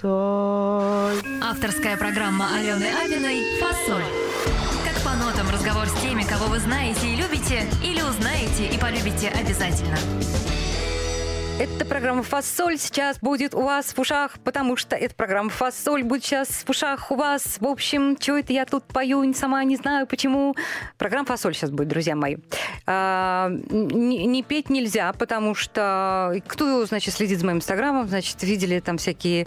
соль, Авторская программа Алены Абиной «Фасоль». Как по нотам разговор с теми, кого вы знаете и любите, или узнаете и полюбите обязательно. Эта программа «Фасоль» сейчас будет у вас в ушах, потому что эта программа «Фасоль» будет сейчас в ушах у вас. В общем, что это я тут пою, сама не знаю почему. Программа «Фасоль» сейчас будет, друзья мои. А, не, не петь нельзя, потому что кто, значит, следит за моим инстаграмом, значит, видели там всякие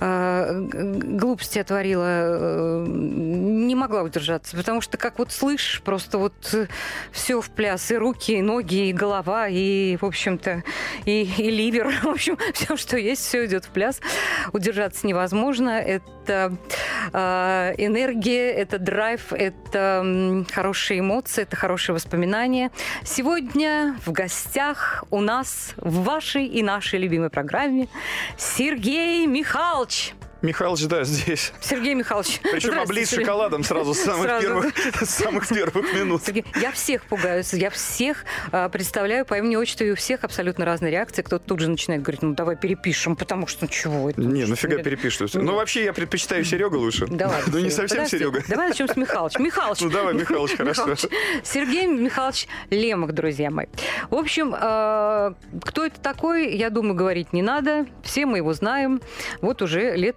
э, глупости я творила, э, не могла удержаться, потому что как вот слышишь, просто вот все в пляс, и руки, и ноги, и голова, и, в общем-то, и, и ливер. В общем, все, что есть, все идет в пляс. Удержаться невозможно. Это э, энергия, это драйв, это хорошие эмоции, это хорошие воспоминания. Сегодня в гостях у нас в вашей и нашей любимой программе Сергей Михайлович. Михалыч, да, здесь. Сергей Михайлович. Причем облит шоколадом сразу с самых, Сразу. Первых, с самых первых минут. Сергей, я всех пугаюсь, я всех а, представляю по имени отчеству, и у всех абсолютно разные реакции. Кто-то тут же начинает говорить, ну давай перепишем, потому что ну, чего это? Не, нафига перепишешь? Ну, вообще, я предпочитаю Серега лучше. Да ладно. Ну, не совсем Серега. Давай начнем с Михалыч. Михалыч. Ну, давай, Михалыч, хорошо. Сергей Михайлович Лемах, друзья мои. В общем, э, кто это такой, я думаю, говорить не надо. Все мы его знаем. Вот уже лет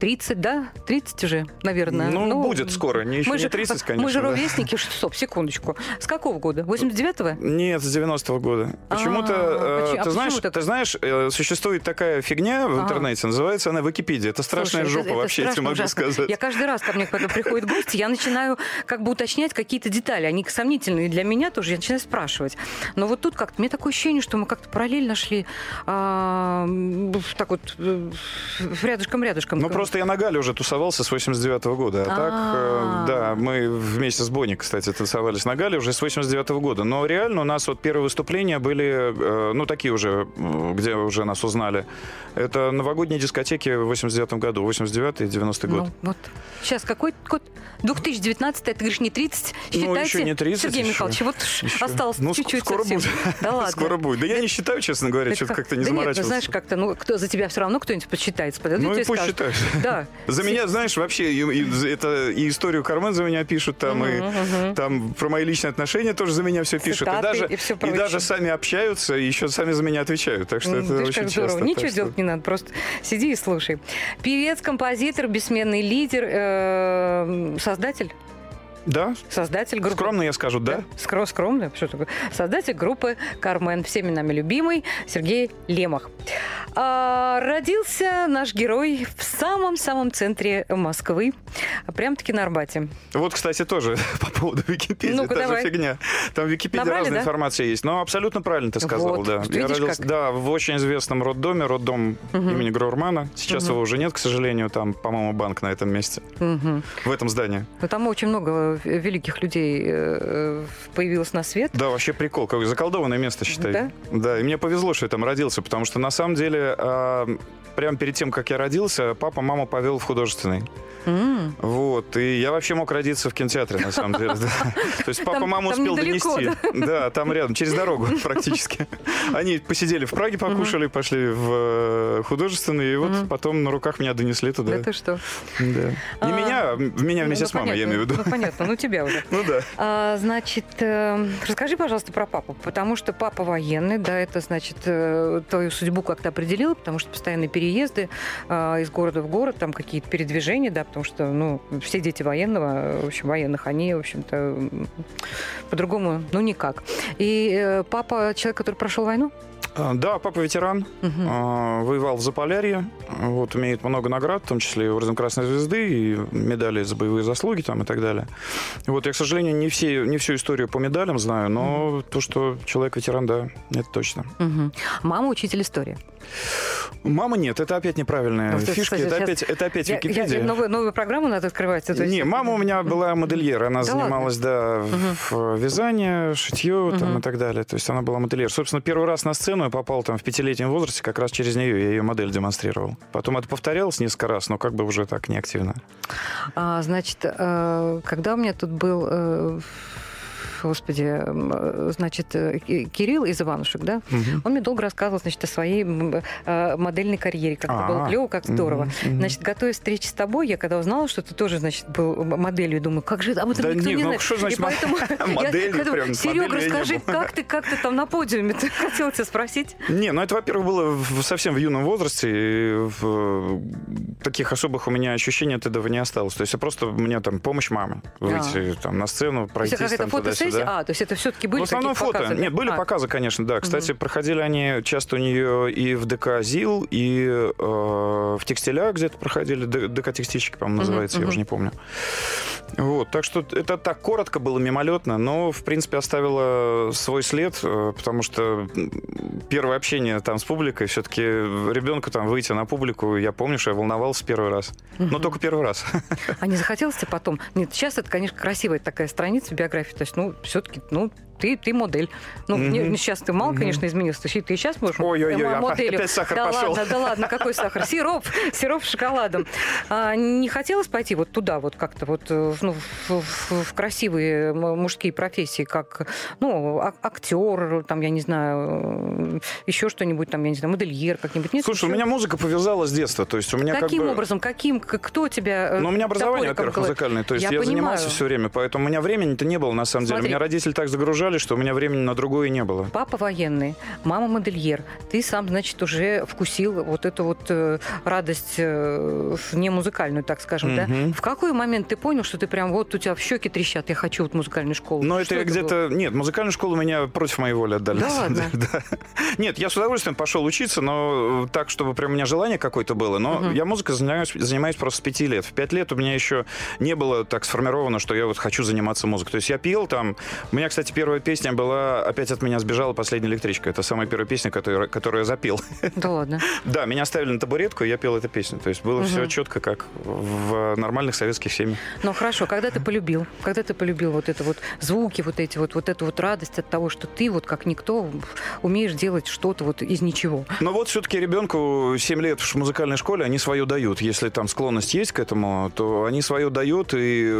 30, да? 30 уже, наверное. Ну, будет скоро. Не, еще мы не же, 30, Мы конечно. же да. ровесники. Стоп, секундочку. С какого года? 89-го? Нет, с 90-го года. Почему-то, А, э, почему- а ты, знаешь, ты знаешь, э, существует такая фигня в Ага. интернете, называется она Википедия. Это страшная Слушай, жопа это- это вообще, я тебе страшно могу сказать. Я каждый раз, ко мне, когда приходят гости, я начинаю как бы уточнять какие-то детали. Они сомнительные для меня тоже. Я начинаю спрашивать. Но вот тут как-то, мне такое ощущение, что мы как-то параллельно шли а, м, так вот э, рядышком-рядышком. Ну, просто я на Гале уже тусовался с 89 года. А так, А. э, да, мы вместе с Бонни, кстати, тусовались на Гале уже с 89 года. Но реально у нас вот первые выступления были, э, ну, такие уже, где уже нас узнали. Это новогодние дискотеки в 89 году, 89 и 90 год. Ну, вот. Сейчас какой год? 2019, ты говоришь, не 30? Ну, Считайте, еще не 30 Сергей еще. Михайлович, вот Еще. осталось Ну, чуть-чуть скоро совсем. будет. Да ладно. Скоро будет. Да я не считаю, честно говоря, Это что-то как-то не да нет, ну, заморачивался. знаешь, как-то, ну, кто, за тебя все равно кто-нибудь подойдут Ну и пусть скажут. Да. За меня, знаешь, вообще и, это и историю Кармен за меня пишут, там и там про мои личные отношения тоже за меня все пишут, и даже и всё и прочее. даже сами общаются, и еще сами за меня отвечают, так что это видишь, очень как здорово. часто. Ничего что- делать не надо, просто сиди и слушай. Певец, композитор, бессменный лидер, э, создатель, Да, создатель группы. скромно я скажу, да. Скро- скромно, что такое? Создатель группы Кармен, всеми нами любимый Сергей Лемах. А, родился наш герой в самом-самом центре Москвы, прям-таки на Арбате. Вот, кстати, тоже по поводу Википедии, Ну-ка, та же давай. фигня. Там в Википедии Набрали, разная да? информация есть. Но абсолютно правильно ты сказал, Вот. да. Видишь, родился, как? да, в очень известном роддоме, роддом Мгм. имени Граурмана. Сейчас Мгм. его уже нет, к сожалению, там, по-моему, банк на этом месте, Мгм. в этом здании. Ну, там очень много великих людей э, появилось на свет. Да, вообще прикол, какое заколдованное место, считай. Да? Да, и мне повезло, что я там родился, потому что на самом деле, а, прямо перед тем, как я родился, папа маму повел в художественный. М. Вот, и я вообще мог родиться в кинотеатре, на самом деле. да. То есть папа Там- маму там успел недалеко, донести. Да, там рядом, через дорогу практически. Они посидели в Праге, покушали, пошли в э, художественный, и вот потом на руках меня донесли туда. Это что? Да. Не А, меня, а меня вместе Ну, с мамой, я имею в виду. Ну, понятно, ну тебя уже. Ну да. А, значит, э, расскажи, пожалуйста, про папу, потому что папа военный, да, это, значит, э, твою судьбу как-то определило, потому что постоянные переезды э, из города в город, там какие-то передвижения, да, потому что, ну, все дети военного, в общем, военных, они, в общем-то, по-другому, ну, никак. И э, папа человек, который прошел войну? А, Да, папа ветеран, а, воевал в Заполярье, вот, имеет много наград, в том числе Орден Красной Звезды, и медали за боевые заслуги там и так далее. Вот, я, к сожалению, не, все, не всю историю по медалям знаю, но то, что человек ветеран, да, это точно. Мгм. Мама учитель истории. Мама нет, это опять неправильная Ну, фишка, это сейчас опять, это опять Я- я- Википедия. новую, новую программу надо открывать. то есть Не, мама у меня была модельер, она Да занималась, да, в- в вязании, шитье там, и так далее. То есть она была модельер. Собственно, первый раз на сцену я попал там в пятилетнем возрасте, как раз через нее я ее модель демонстрировал. Потом это повторялось несколько раз, но как бы уже так неактивно. А, значит, э, когда у меня тут был э, господи, э, значит, э, Ки- Кирилл из Иванушек, да, Мгм. он мне долго рассказывал, значит, о своей э, модельной карьере, как это было А, клево, как здорово. Значит, готовясь к встрече с тобой, я когда узнала, что ты тоже, значит, был моделью, думаю, как же об этом Да никто не, не ну знает. что значит И поэтому прям, моделью я расскажи, как ты, как ты там на подиуме? Ты хотела тебя спросить. Не, ну это, во-первых, было совсем в юном возрасте. И в- таких особых у меня ощущений от этого не осталось. То есть я просто у меня там помощь мамы выйти там на сцену, пройти есть это фотосессия? туда-сюда. А, то есть это все-таки были какие-то фото. показы? Нет, были А, показы, конечно, да. Кстати, проходили они часто у нее и в ДК ЗИЛ, и э, в текстилях где-то проходили. Д- ДК текстильщики, по-моему, называется, я мгм. уже не помню. Вот, так что это так коротко было, мимолетно, но, в принципе, оставило свой след, э, потому что первое общение там с публикой, все-таки ребенку там выйти на публику, я помню, что я волновался первый раз. Но только первый раз. А не захотелось тебе потом? Нет, сейчас это, конечно, красивая такая страница в биографии. То есть, ну, все-таки, ну, ты, ты модель. Ну, не- сейчас ты мало, конечно, изменился. Ты, ты сейчас можешь Ой-ой-ой, э, моделью. опять сахар да пошел. ладно, да ладно, какой сахар? Сироп, сироп с шоколадом. А, не хотелось пойти вот туда, вот как-то вот, э, ну, в, в- в красивые мужские профессии, как, ну, а- актер, там, я не знаю, еще что-нибудь, там, я не знаю, модельер как-нибудь. Нет, Слушай, у ничего? меня музыка повязала с детства. То есть у меня Каким как бы... образом? Каким? Кто тебя... э, Ну, у меня образование, во-первых, музыкальное. То есть Я я, понимаю. занимался все время, поэтому у меня времени-то не было, на самом деле. Смотри. Меня родители так загружали, что у меня времени на другое не было. Папа военный, мама модельер. Ты сам, значит, уже вкусил вот эту вот э, радость э, не музыкальную, так скажем, да? Мгм. В какой момент ты понял, что ты прям вот у тебя в щеки трещат, я хочу вот музыкальную школу? Но Что это было? где-то... Нет, музыкальную школу меня против моей воли отдали. Да ладно? да. Нет, я с удовольствием пошел учиться, но э, так, чтобы прям у меня желание какое-то было. Но Мгм. я музыкой занимаюсь, занимаюсь просто с пяти лет. В пять лет у меня еще не было так сформировано, что я вот хочу заниматься музыкой. То есть я пел там... У меня, кстати, первая песня была «Опять от меня сбежала последняя электричка». Это самая первая песня, которую, которую я запел. Да ладно. Да, меня ставили на табуретку, и я пел эту песню. То есть было все четко, как в нормальных советских семьях. Ну хорошо, когда ты полюбил? Когда ты полюбил вот это вот звуки, вот эти вот, вот эту вот радость от того, что ты вот как никто умеешь делать что-то вот из ничего? Но вот все-таки ребенку 7 лет в музыкальной школе, они свое дают. Если там склонность есть к этому, то они свое дают. И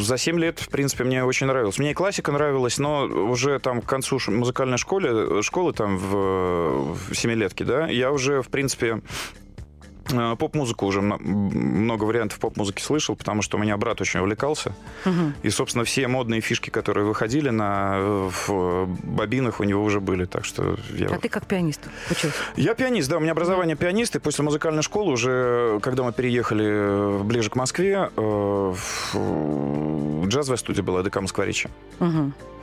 за 7 лет, в принципе, мне очень нравилось. Мне и классика нравилась, но уже там к концу музыкальной школы, школы там в, в семилетке, да, я уже, в принципе, э, поп-музыку уже мно- много вариантов поп-музыки слышал, потому что у меня брат очень увлекался. Мгм. И, собственно, все модные фишки, которые выходили на э, в бобинах, у него уже были. Так что я... А ты как пианист учился? Я пианист, да, у меня образование пианист, и после музыкальной школы уже, когда мы переехали э, ближе к Москве, э, в- джазовая студия была, ДК Москворечья. Мгм. А,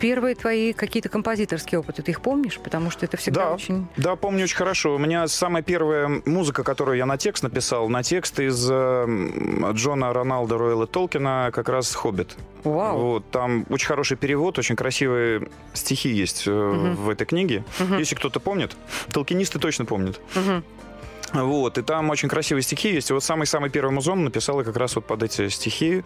Первые твои какие-то композиторские опыты, ты их помнишь? Потому что это всегда Да. очень... Да, помню очень хорошо. У меня самая первая музыка, которую я на текст написал, на текст из э, Джона Роналда Ройла Толкина, как раз «Хоббит». Вау. Вот, там очень хороший перевод, очень красивые стихи есть э, Мгм. в этой книге. Мгм. Если кто-то помнит, толкинисты точно помнят. Мгм. Вот, и там очень красивые стихи есть. И вот самый-самый первый музон написал я как раз вот под эти стихи.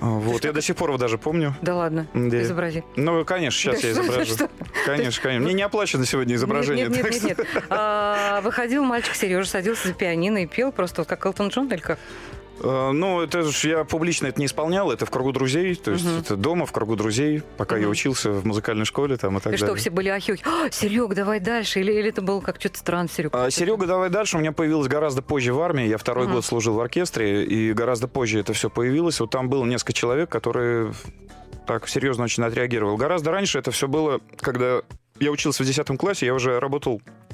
А, Вот, я до сих пор его даже помню. Да ладно, Да. изобрази. Ну, конечно, сейчас Да я что- изображу. что? Конечно, конечно. Мне не оплачено сегодня изображение. Нет, нет, нет, нет, нет. А, выходил мальчик Сережа, садился за пианино и пел просто вот как Элтон Джон или как? Э, Ну, это ж я публично это не исполнял, это в кругу друзей, то есть Мгм. это дома, в кругу друзей, пока я Мгм. учился в музыкальной школе там и так И что, далее. все были ахи Серег, давай дальше. Или, или это было как что-то странно, Серег? А, Серега, давай дальше. У меня появилось гораздо позже в армии. Я второй Мгм. год служил в оркестре, и гораздо позже это все появилось. Вот там было несколько человек, которые так серьезно очень отреагировал. Гораздо раньше это все было, когда я учился в 10 классе, я уже работал э,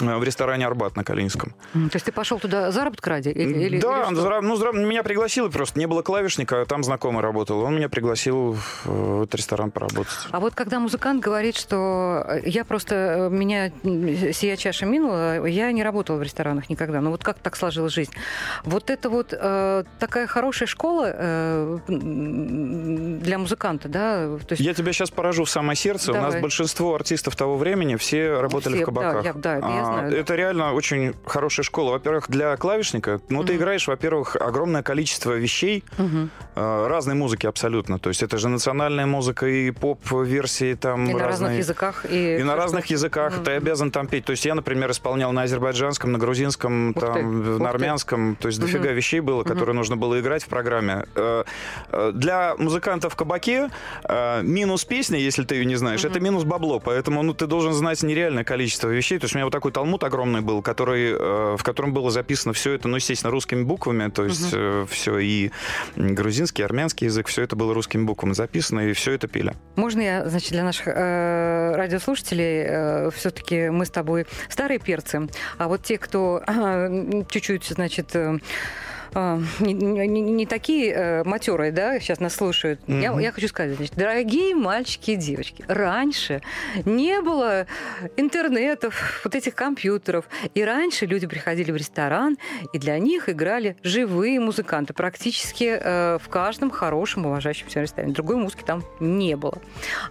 в ресторане «Арбат» на Калининском. То есть ты пошел туда заработок ради? Или, или- да, или зра- ну, зра- меня пригласили просто. Не было клавишника, а там знакомый работал. Он меня пригласил в этот ресторан поработать. А вот когда музыкант говорит, что э, я просто, э, меня сия чаша минула, я не работала в ресторанах никогда. Ну вот как так сложилась жизнь? Вот это вот э, такая хорошая школа э, для музыканта, да? То есть Я тебя сейчас поражу в самое сердце. У нас Давай. большинство артистов того времени все работали все, в кабаках. Да, я, да, это я А, знаю. да. Это реально очень хорошая школа. Во-первых, для клавишника, ну, ты играешь, во-первых, огромное количество вещей, э, разной музыки абсолютно. То есть это же национальная музыка и поп-версии там И на разных разные. языках. И, И на разных языках Мгм. ты обязан там петь. То есть я, например, исполнял на азербайджанском, на грузинском, Ух ты, там, ух на ты. армянском. То есть Мгм. дофига вещей было, которые нужно было играть в программе. Э, э, Для музыкантов в кабаке э, минус песня, если ты ее не знаешь, это минус бабло. Поэтому ну, ты должен знать нереальное количество вещей. То есть у меня вот такой талмуд огромный был, который, э, в котором было записано все это, ну, естественно, русскими буквами. То есть все и грузинский, и армянский язык, все это было русскими буквами записано, и все это пели. Можно я, значит, для наших э, радиослушателей, все-таки мы с тобой старые перцы, а вот те, кто э, чуть-чуть, значит, э, э, не, не- не- такие э, матерые, да, сейчас нас слушают. Я, Мгм. я хочу сказать, значит, дорогие мальчики и девочки, раньше не было интернетов, вот этих компьютеров, и раньше люди приходили в ресторан, и для них играли живые музыканты, практически э, в каждом хорошем, уважающемся ресторане. Другой музыки там не было.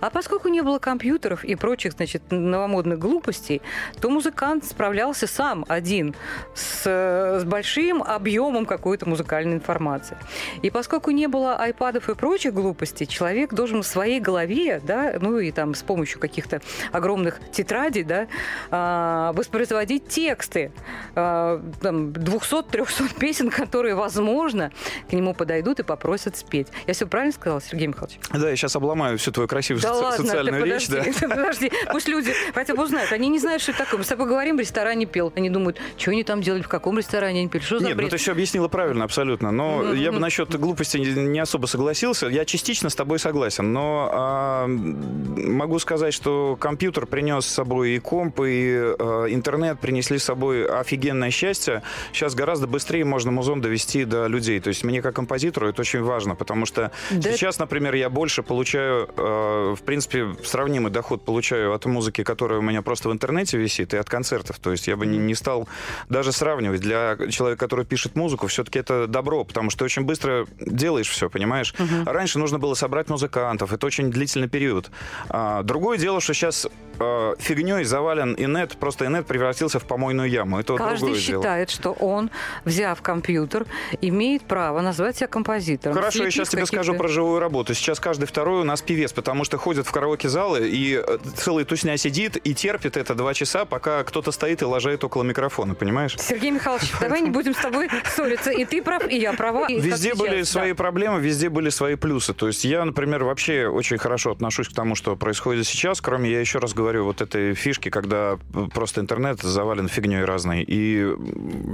А поскольку не было компьютеров и прочих, значит, новомодных глупостей, то музыкант справлялся сам один с, э, с большим объемом какой-то музыкальной информации. И поскольку не было айпадов и прочих глупостей, человек должен в своей голове, да, ну и там с помощью каких-то огромных тетрадей, да, а, воспроизводить тексты а, там, 200-300 песен, которые, возможно, к нему подойдут и попросят спеть. Я все правильно сказала, Сергей Михайлович? Да, я сейчас обломаю всю твою красивую Да соци- ладно, социальную речь. Да. подожди, подожди. Пусть люди хотя бы узнают. Они не знают, что это такое. Мы с тобой говорим, в ресторане пел. Они думают, что они там делали, в каком ресторане они пели, что за Нет, ну бред? ты все объяснила правильно, абсолютно. Но я бы насчет глупости не особо согласился. Я частично с тобой согласен, но а, могу сказать, что компьютер принес с собой и комп, и а, интернет принесли с собой офигенное счастье. Сейчас гораздо быстрее можно музон довести до людей. То есть мне как композитору это очень важно, потому что Да сейчас, например, я больше получаю, э, в принципе, сравнимый доход получаю от музыки, которая у меня просто в интернете висит, и от концертов. То есть я бы не, не стал даже сравнивать. Для человека, который пишет музыку, все-таки это добро, потому что ты очень быстро делаешь все, понимаешь? Раньше нужно было собрать музыкантов, это очень длительный период. А, другое дело, что сейчас э, фигней завален инет, просто инет превратился в помойную яму. Это Каждый другое дело. считает, что он, взяв компьютер, имеет право назвать себя композитором. Хорошо, я Слепив сейчас тебе скажу про живую работу. Сейчас каждый второй у нас певец, потому что ходят в караоке-залы, и э, целая тусня сидит и терпит это два часа, пока кто-то стоит и лажает около микрофона, понимаешь? Сергей Михайлович, давай не будем с тобой ссориться. И ты прав, и я права. И Везде были сейчас, свои да. проблемы, везде были свои плюсы. То есть я, например, вообще очень хорошо отношусь к тому, что происходит сейчас, кроме, я еще раз говорю, вот этой фишки, когда просто интернет завален фигней разной. И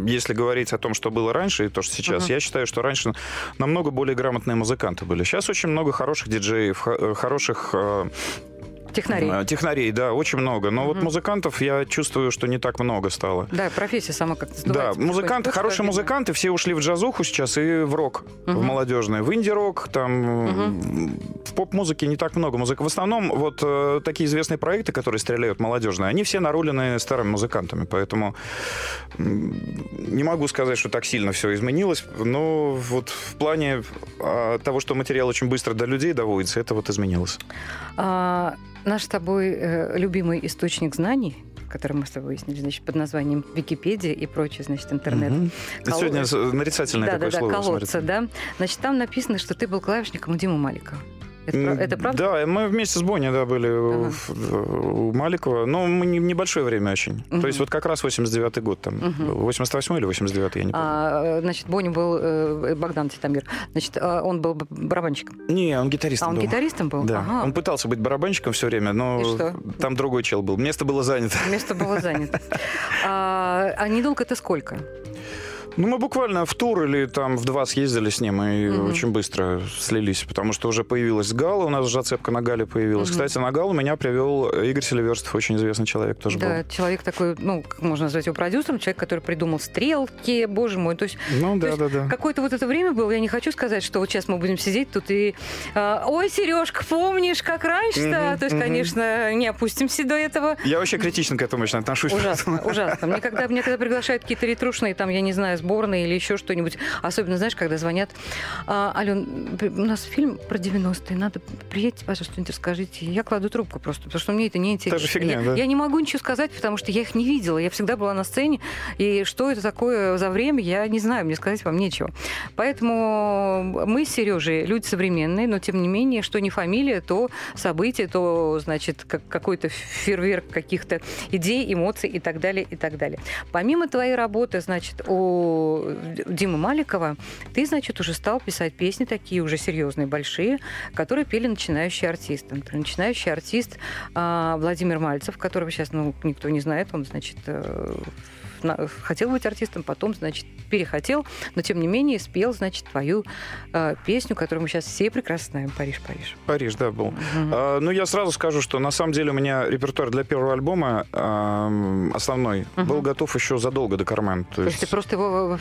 если говорить о том, что было раньше и то, что сейчас, Мгм. я считаю, что раньше намного более грамотные музыканты были. Сейчас очень много хороших диджеев, э, хороших э, Технарей. э, технарей, да, очень много. Но вот Мгм. музыкантов я чувствую, что не так много стало. Да, профессия сама как-то Да, музыканты, хорошие музыканты, все ушли в джазуху сейчас и в рок, в Мгм. молодежный, в инди-рок, там м, в поп-музыке не так много музыки. В основном вот э, такие известные проекты, которые стреляют молодежные, они все нарулены старыми музыкантами, поэтому не могу сказать, что так сильно все изменилось, но вот в плане а, того, что материал очень быстро до людей доводится, это вот изменилось. А, наш с тобой э, любимый источник знаний, который мы с тобой выяснили, значит, под названием Википедия и прочее, значит, интернет. Мгм. Кол- Сегодня нарицательное да, такое да, да, слово. колодца, смотрите. да. Значит, там написано, что ты был клавишником у Димы Маликова. Это, это правда? Да, мы вместе с Бонни, да, были Ага. в- у Маликова. Но мы не- небольшое время очень. Мгм. То есть вот как раз 89-й год там. Мгм. был. 88 или 89 я не помню. А, э, значит, Бонни был э, Богдан Титамир. Значит, он был барабанщиком. Не, он гитаристом А он был. гитаристом был? Да, Ага. он пытался быть барабанщиком все время, но там другой чел был. Место было занято. Место было занято. А, а недолго это сколько? Ну, мы буквально в тур или там в два съездили с ним и Мгм. очень быстро слились, потому что уже появилась Гала, у нас зацепка на Гале появилась. Мгм. Кстати, на Галу меня привел Игорь Селиверстов, очень известный человек тоже Да, был. человек такой, ну, как можно назвать его продюсером, человек, который придумал стрелки, боже мой. То есть Ну, То да, есть да, да. какое-то вот это время было, я не хочу сказать, что вот сейчас мы будем сидеть тут и... а, Ой, Сережка, помнишь, как раньше-то? Мгм, То есть, мгм. конечно, не опустимся до этого. Я вообще критично к этому очень отношусь. Ужасно, ужасно. Мне когда, мне когда приглашают какие-то ретрушные, там, я не знаю, с сборной или еще что-нибудь. Особенно, знаешь, когда звонят, а, Ален, у нас фильм про 90-е, надо приедьте, пожалуйста, что-нибудь расскажите. Я кладу трубку просто, потому что мне это не интересно. Же фигня, я, да? я не могу ничего сказать, потому что я их не видела. Я всегда была на сцене, и что это такое за время, я не знаю, мне сказать вам нечего. Поэтому мы с Сережей люди современные, но тем не менее, что не фамилия, то событие, то, значит, как, какой-то фейерверк каких-то идей, эмоций и так далее, и так далее. Помимо твоей работы, значит, у Димы Маликова, ты, значит, уже стал писать песни такие уже серьезные, большие, которые пели начинающие артисты. Например, начинающий артист а, Владимир Мальцев, которого сейчас ну, никто не знает, он, значит, э, хотел быть артистом, потом, значит, перехотел, но тем не менее спел, значит, твою э, песню, которую мы сейчас все прекрасно знаем, Париж, Париж. Париж, да, был. А, ну, я сразу скажу, что на самом деле у меня репертуар для первого альбома ам, основной Мгм. был готов еще задолго до Кармен. То То есть ты просто его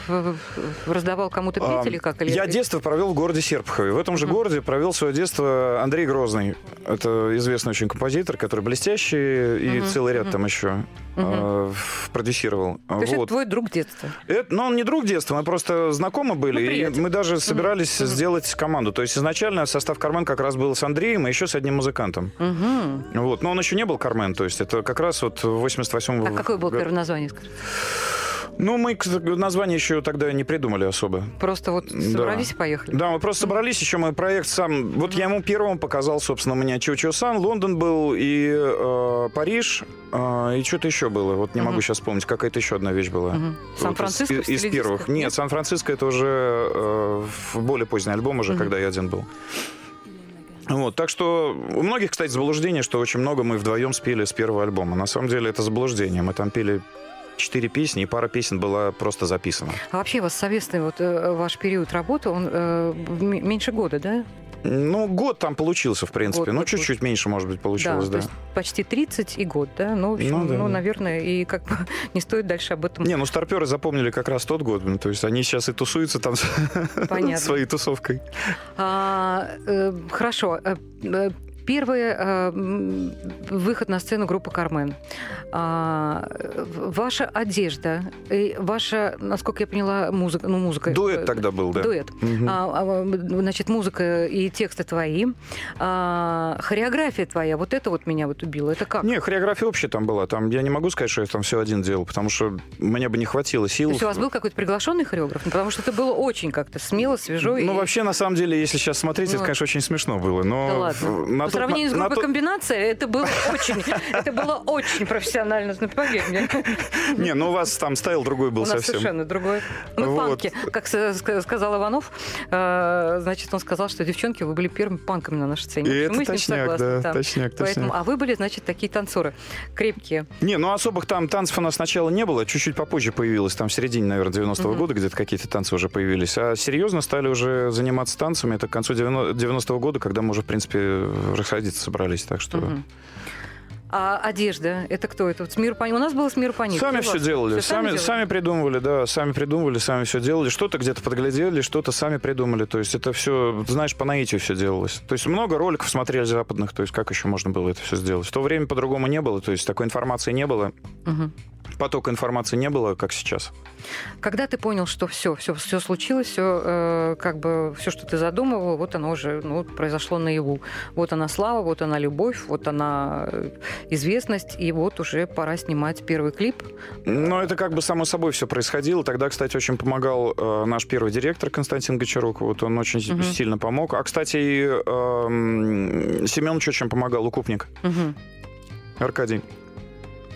раздавал кому-то петь А, или как? Или Я детство провел в городе Серпухове. В этом же Мгм. городе провел свое детство Андрей Грозный. Это известный очень композитор, который блестящий и Мгм, целый ряд мгм. там еще Э, продюсировал. То есть это Вот. твой друг детства. Это, ну, он не друг детства, мы просто знакомы были, Ну, и мы даже собирались Мгм. сделать команду. То есть изначально состав Кармен как раз был с Андреем и еще с одним музыкантом. Мгм. Вот. Но он еще не был Кармен, то есть это как раз вот в 88-м... А какое было первое название? скажи? Ну, мы название еще тогда не придумали особо. Просто вот Да. собрались и поехали. Да, мы просто собрались, еще мой проект сам. Вот я ему первым показал, собственно, у меня Чо Сан, Лондон был и э, Париж, э, и что-то еще было. Вот не Мгм. могу сейчас вспомнить, какая-то еще одна вещь была. Вот Сан-Франциско из, в из стиле первых. диско? Нет, Сан-Франциско это уже э, более поздний альбом уже, Мгм. когда я один был. Вот, так что у многих, кстати, заблуждение, что очень много мы вдвоем спели с первого альбома. На самом деле это заблуждение. Мы там пели четыре песни, и пара песен была просто записана. А вообще у вас совместный вот э, ваш период работы, он э, меньше года, да? Ну, год там получился, в принципе. Год, ну, чуть-чуть меньше, может быть, получилось, то да. есть почти 30 и год, да? Ну, в общем, Ну, да, ну, да. наверное, и как бы не стоит дальше об этом Не, ну старперы запомнили как раз тот год. Ну, То есть они сейчас и тусуются там Понятно. своей тусовкой. А, э, хорошо. Первый э, выход на сцену группы Кармен. А, ваша одежда, и ваша, насколько я поняла, музыка, ну музыка. Дуэт тогда был, да. Дуэт. Мгм. А, а, значит, музыка и тексты твои. А, хореография твоя, вот это вот меня вот убило. Это как? Не, хореография общая там была. Там я не могу сказать, что я там все один делал, потому что мне бы не хватило То сил. есть у вас был какой-то приглашенный хореограф? Ну, Потому что это было очень как-то смело, свежо. Ну, и- вообще, на самом деле, если сейчас смотреть, Ну, это, конечно, очень смешно было. Но Да ладно. на По сравнению с на группой тот- комбинация, это было очень, это было очень профессионально, поверь мне. Не, ну у вас там стайл другой был У нас совсем. совершенно другой. Мы панки, как сказал Иванов. э, Значит, он сказал, что девчонки, вы были первыми панками на нашей сцене. И это точняк, да, точняк, Поэтому, точняк. а вы были, значит, такие танцоры крепкие. Не, ну особых там танцев у нас сначала не было, чуть-чуть попозже появилось, там в середине, наверное, 90-го Мгм. года где-то какие-то танцы уже появились. А серьезно стали уже заниматься танцами, это к концу 90 90-го года, когда мы уже, в принципе, расходиться собрались, так что... А одежда, это кто? Это вот Смир Пани- У нас было Смир Пани. Сами все делали, Всё сами, делали? сами придумывали, да, сами придумывали, сами все делали, что-то где-то подглядели, что-то сами придумали, то есть это все, знаешь, по наитию все делалось. То есть много роликов смотрели западных, то есть как еще можно было это все сделать. В то время по-другому не было, то есть такой информации не было, Мгм. Потока информации не было, как сейчас. Когда ты понял, что все, все, все случилось, все, как бы все, что ты задумывал, вот оно уже ну, произошло наяву. Вот она слава, вот она любовь, вот она э, известность, и вот уже пора снимать первый клип. Но это как бы само собой все происходило. Тогда, кстати, очень помогал э, наш первый директор Константин Гочарук. Вот он очень Мгм. сильно помог. А, кстати, и, эм, Семенович очень помогал, укупник Мгм. Аркадий.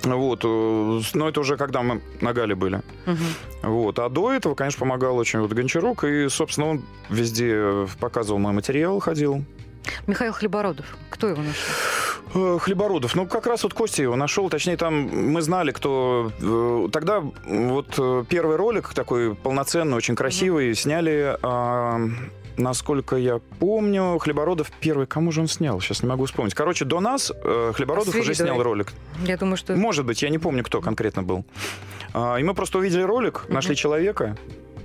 Вот, э, но это уже когда мы на Гале были. Мгм. Вот. А до этого, конечно, помогал очень вот Гончарук. И, собственно, он везде показывал мой материал, ходил. Михаил Хлебородов. Кто его нашел? Э, Хлебородов. Ну, как раз вот Костя его нашел. Точнее, там мы знали, кто... э, Тогда вот э, первый ролик такой полноценный, очень красивый, сняли... Насколько я помню, Хлебородов первый, кому же он снял? Сейчас не могу вспомнить. Короче, до нас э, Хлебородов уже Свиридовой. снял ролик. Я думаю, что... Может быть, я не помню, кто конкретно был. А, И мы просто увидели ролик, нашли человека.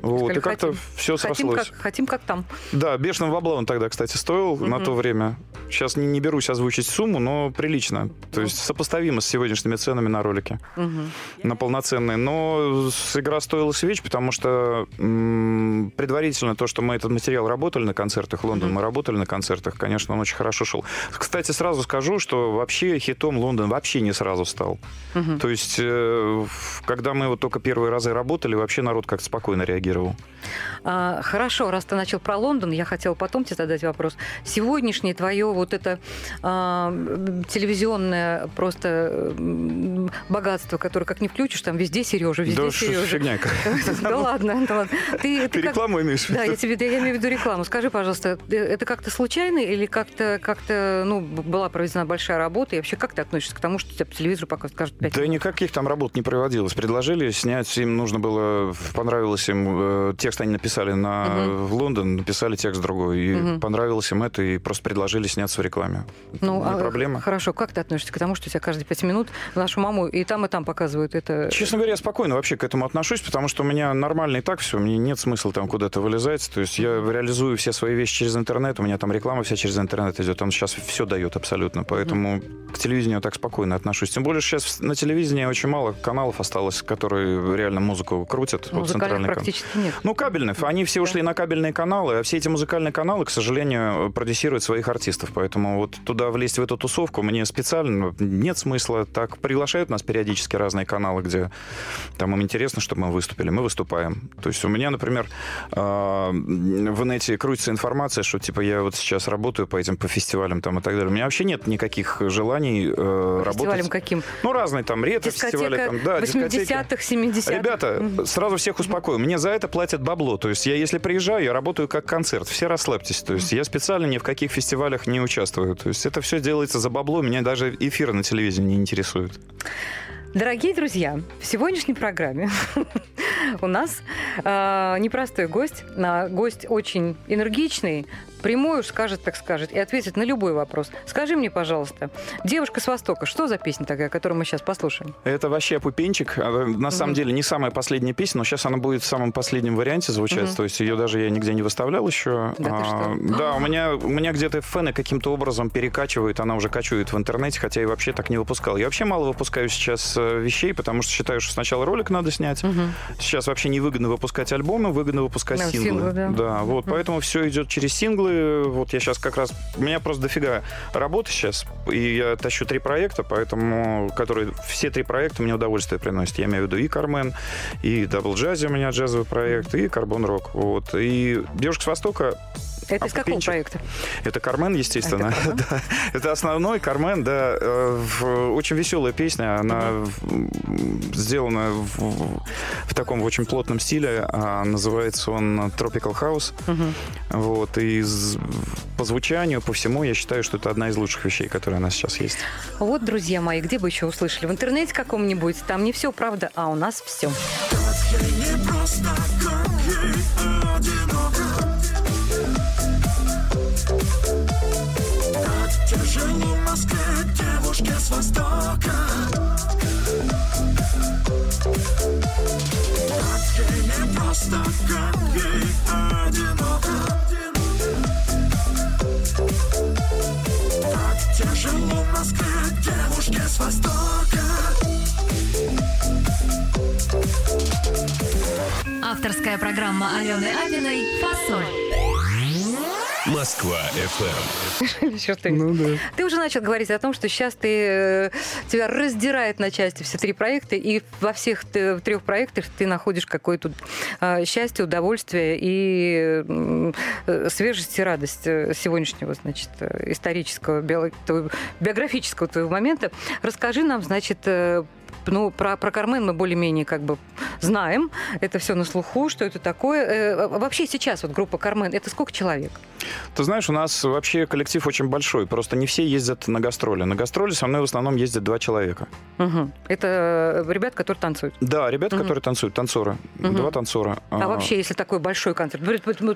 Вот, Сказали, и как-то все Хотим срослось. как, хотим как там. Да, бешеным бабла он тогда, кстати, стоил на Мгм. то время. Сейчас не, не берусь озвучить сумму, но прилично. То есть сопоставимо с сегодняшними ценами на ролики. Мгм. На полноценные. Но с- игра стоила свеч, потому что м, предварительно то, что мы этот материал работали на концертах, Лондон мы работали на концертах, конечно, он очень хорошо шел. Кстати, сразу скажу, что вообще хитом Лондон вообще не сразу стал. Мгм. То есть, э, когда мы вот только первые разы работали, вообще народ как-то спокойно реагировал. А, хорошо, раз ты начал про Лондон, я хотела потом тебе задать вопрос. Сегодняшнее твое вот это а, телевизионное просто богатство, которое как не включишь, там везде Сережа, везде да Сережа. фигня. Да ладно, да ладно. Ты, Ты ты как- рекламу имеешь в виду? Да, я тебе, да, я имею в виду рекламу. Скажи, пожалуйста, э, это как-то случайно или как-то, как-то, ну, была проведена большая работа? И вообще, как ты относишься к тому, что тебя по телевизору показывают каждые пять Да минут? никаких там работ не проводилось. Предложили снять, им нужно было, понравилось им, э, текст они написали на Мгм. в Лондон, написали текст другой, и Мгм. понравилось им это, и просто предложили сняться в рекламе. Ну, не а, проблема. Хорошо, как ты относишься к тому, что тебя каждые пять минут нашу маму и там, и там показывают это? Честно говоря, я спокойно вообще к этому отношусь, потому что у меня нормально и так все, мне нет смысла там куда-то вылезать. То есть я реализую все свои вещи через интернет, у меня там реклама вся через интернет идет, он сейчас все дает абсолютно, поэтому к телевидению так спокойно отношусь. Тем более сейчас на телевидении очень мало каналов осталось, которые реально музыку крутят. вот Музыкальных центральный канал. практически нет. Ну, кабельных. Они все ушли на кабельные каналы, а все эти музыкальные каналы, к сожалению, продюсируют своих артистов. Поэтому вот туда влезть в эту тусовку мне специально нет смысла. Так приглашают нас периодически разные каналы, где там им интересно, чтобы мы выступили. Мы выступаем. То есть у меня, например, э, в инете крутится информация, что типа я вот сейчас работаю по этим по фестивалям там и так далее. У меня вообще нет никаких желаний э, Фестивалем работать. каким? Ну, разные там ретро-фестивали. Дискотека Там, да, дискотеки. 80-х, 70-х. Ребята, сразу всех успокою. Мне за это платят бабло. То есть я, если приезжаю, я работаю как концерт. Все расслабьтесь. То есть я специально ни в каких фестивалях не участвую. То есть это все делается за бабло. Меня даже эфиры на телевидении не интересуют. Дорогие друзья, в сегодняшней программе у нас э, непростой гость, а гость очень энергичный, прямой уж скажет, так скажет, и ответит на любой вопрос. Скажи мне, пожалуйста, «Девушка с Востока», что за песня такая, которую мы сейчас послушаем? Это вообще пупенчик. А, На самом деле не самая последняя песня, но сейчас она будет в самом последнем варианте звучать. Мгм. То есть ее даже я нигде не выставлял еще. Да ты А, что? да, у меня, у меня где-то фэны каким-то образом перекачивают, она уже качивает в интернете, хотя и вообще так не выпускал. Я вообще мало выпускаю сейчас э, вещей, потому что считаю, что сначала ролик надо снять. Сейчас вообще невыгодно выпускать альбомы, выгодно выпускать Да, синглы. синглы, да. вот, поэтому все идет через синглы. Вот я сейчас как раз... У меня просто дофига работы сейчас, и я тащу три проекта, поэтому... Которые... Все три проекта мне удовольствие приносят. Я имею в виду и Кар-Мэн, и Double Jazzy у меня джазовый проект, и Carbon Rock. Вот. И «Девушка с Востока» Это А из какого проекта? Это Кар-Мэн, естественно. Это? Да. Это основной Кар-Мэн, да. Э, Очень веселая песня. Она в- сделана в, в таком очень плотном стиле. А Называется он Tropical House. Мгм. Вот. И по звучанию, по всему, я считаю, что это одна из лучших вещей, которые у нас сейчас есть. Вот, друзья мои, где бы еще услышали? В интернете каком-нибудь? Там не все правда, а у нас все. Тяжело программа Алены Абиной «Фасоль». Москва FM. Еще что-нибудь. Ты уже начал говорить о том, что сейчас ты, э, тебя раздирает на части все три проекта, и во всех т- трех проектах ты находишь какое-то э, счастье, удовольствие и э, свежесть и радость э, сегодняшнего, значит, э, исторического, биографического твоего момента. Расскажи нам, значит, э, ну, про, про Кармен мы более-менее как бы знаем. Это все на слуху, что это такое. Э, Вообще сейчас вот группа Кармен, это сколько человек? Ты знаешь, у нас вообще коллектив очень большой. Просто не все ездят на гастроли. На гастроли со мной в основном ездят два человека. Мгм. Это э, ребята, которые танцуют. Да, ребята, Мгм. которые танцуют, танцоры. Мгм. Два танцора. А вообще, если такой большой концерт,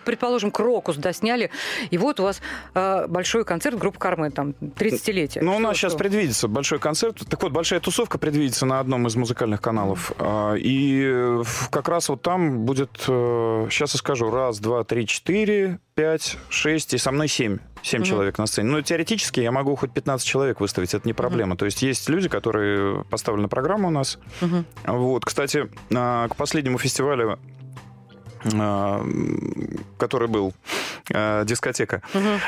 предположим, Крокус досняли, и вот у вас э, большой концерт группы Кармен, там, 30-летие. Ну, у нас сейчас предвидится большой концерт. Так вот, большая тусовка предвидится на одном из музыкальных каналов. А, И э, как раз вот там будет, сейчас я скажу, раз, два, три, четыре, пять, шесть, и со мной семь. Семь человек на сцене. Ну, теоретически я могу хоть 15 человек выставить, это не проблема. То есть есть люди, которые поставлены программу у нас. Мгм. Вот, кстати, а, к последнему фестивалю, который был а, дискотека.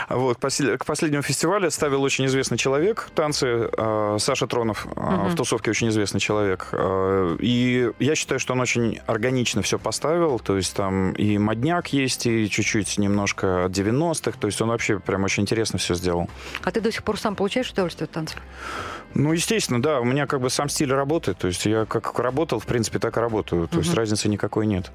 Вот, посл- к последнему фестивалю ставил очень известный человек танцы, а, Саша Тронов, а, в тусовке очень известный человек. И я считаю, что он очень органично все поставил, то есть там и модняк есть, и чуть-чуть немножко от 90-х, то есть он вообще прям очень интересно все сделал. А ты до сих пор сам получаешь удовольствие от танцев? Ну, естественно, да, у меня как бы сам стиль работы, то есть я как работал, в принципе, так и работаю, то есть разницы никакой нет.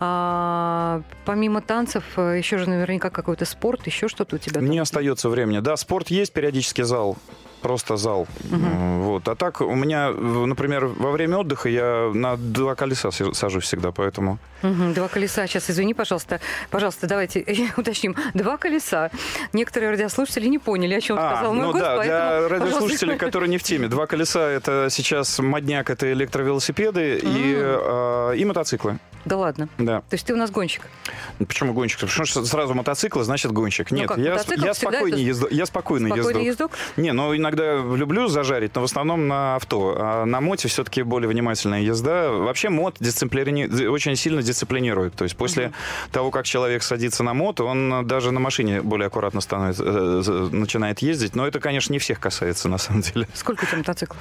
А, помимо танцев, э, еще же наверняка какой-то спорт, еще что-то у тебя? Не остается времени. Да, спорт есть, периодически зал. Просто зал. М, Вот. А так у меня, например, во время отдыха я на два колеса сажусь всегда, поэтому... Мгм, Два колеса. Сейчас, извини, пожалуйста. Пожалуйста, давайте уточним. Два колеса. Некоторые радиослушатели не поняли, о чем сказал мой ну гость, да, поэтому, для пожалуйста. радиослушателей, которые не в теме. Два колеса — это сейчас модняк, это электровелосипеды и, э, и мотоциклы. Да ладно. Да. То есть ты у нас гонщик. Почему гонщик? Потому что сразу мотоцикл, значит гонщик. Ну Нет, как, я, я спокойнее это езду. Я спокойный, Спокойный ездок. ездок? Не, ну иногда люблю зажарить, но в основном на авто. А на моте все-таки более внимательная езда. Вообще мод дисциплини... очень сильно дисциплинирует. То есть после того, как человек садится на мод, он даже на машине более аккуратно становится, э, начинает ездить. Но это, конечно, не всех касается, на самом деле. Сколько у тебя мотоциклов?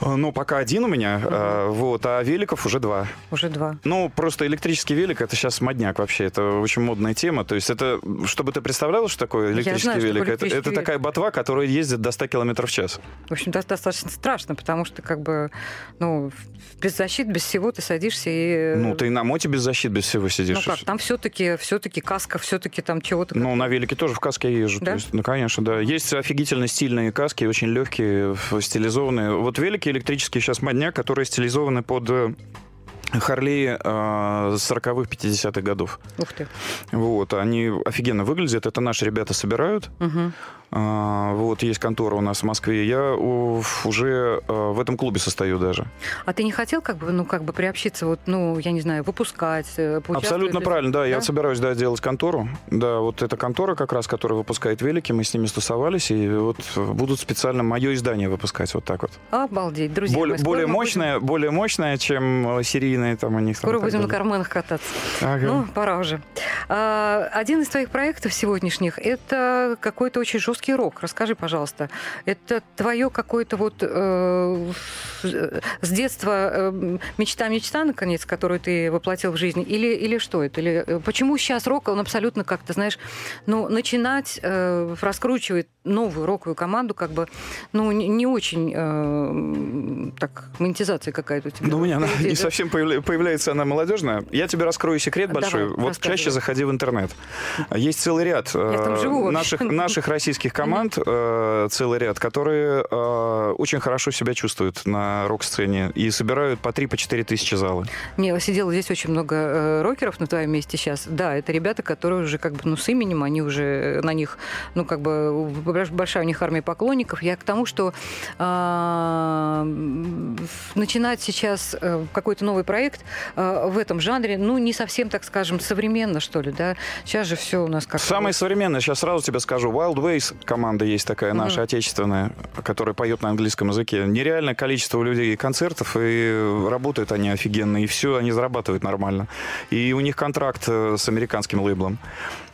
Э, Ну, пока один у меня, э, вот, а великов уже два. Уже два. Ну, просто электрический велик это сейчас модняк вообще. Это очень модная тема. То есть это, чтобы ты представлял, что такое электрический знаю, велик, такое это, электрический это велик. такая ботва, которая ездит до 100 км в час. В общем, до- достаточно страшно, потому что как бы, ну, без защиты, без всего ты садишься и... Ну, ты и на моте без защиты, без всего Ну сидишь. как, там все-таки все-таки каска, все-таки там чего-то. Ну, на велике тоже в каске езжу. Да? То есть, ну, конечно, да. Есть офигительно стильные каски, очень легкие, стилизованные. Вот велики электрические сейчас модняк, которые стилизованы под э, Харли э, 40-х, 50-х годов. Ух ты. Вот, они офигенно выглядят. Это наши ребята собирают. Мгм. А, вот, есть контора у нас в Москве. Я уже а, в этом клубе состою даже. А ты не хотел как бы, ну, как бы приобщиться, вот, ну, я не знаю, выпускать, э, Абсолютно правильно, да. Я Да? собираюсь, да, делать контору. Да, вот эта контора как раз, которая выпускает велики, мы с ними стусовались, и вот будут специально мое издание выпускать вот так вот. Обалдеть, друзья более более мы будем- мощное, более мощное, чем э, серийные там у них. там Скоро и так будем на карманах кататься. Ага. Ну, пора уже. А, один из твоих проектов сегодняшних – это какой-то очень жесткий рок. Расскажи, пожалуйста, это твое какое-то вот э, с детства э, мечта-мечта, наконец, которую ты воплотил в жизнь? Или, или что это? Или, э, почему сейчас рок, он абсолютно как-то, знаешь, ну, начинать э, раскручивать новую роковую команду, как бы, ну, не, не очень э, так, монетизация какая-то у тебя. Ну, у меня она не совсем появля- появляется она молодежная. Я тебе раскрою секрет Давай, большой. вот рассказывай. чаще заходи в интернет. Есть целый ряд э, живу наших, наших российских команд, э, целый ряд, которые э, очень хорошо себя чувствуют на рок-сцене и собирают по 3-4 тысячи залы. Не, сидело здесь очень много рокеров на твоем месте сейчас. Да, это ребята, которые уже как бы, ну, с именем, они уже на них, ну, как бы, больш- большая у них армия поклонников. Я к тому, что а, начинать сейчас какой-то новый проект в этом жанре, ну, не совсем, так скажем, современно, что ли, да. Сейчас же все у нас как Самое современное, сейчас сразу тебе скажу, Wild Ways команда есть такая наша отечественная, которая поет на английском языке. Нереальное количество людей концертов, и работают они офигенно, и все, они зарабатывают нормально. И у них контракт э, с американским лейблом.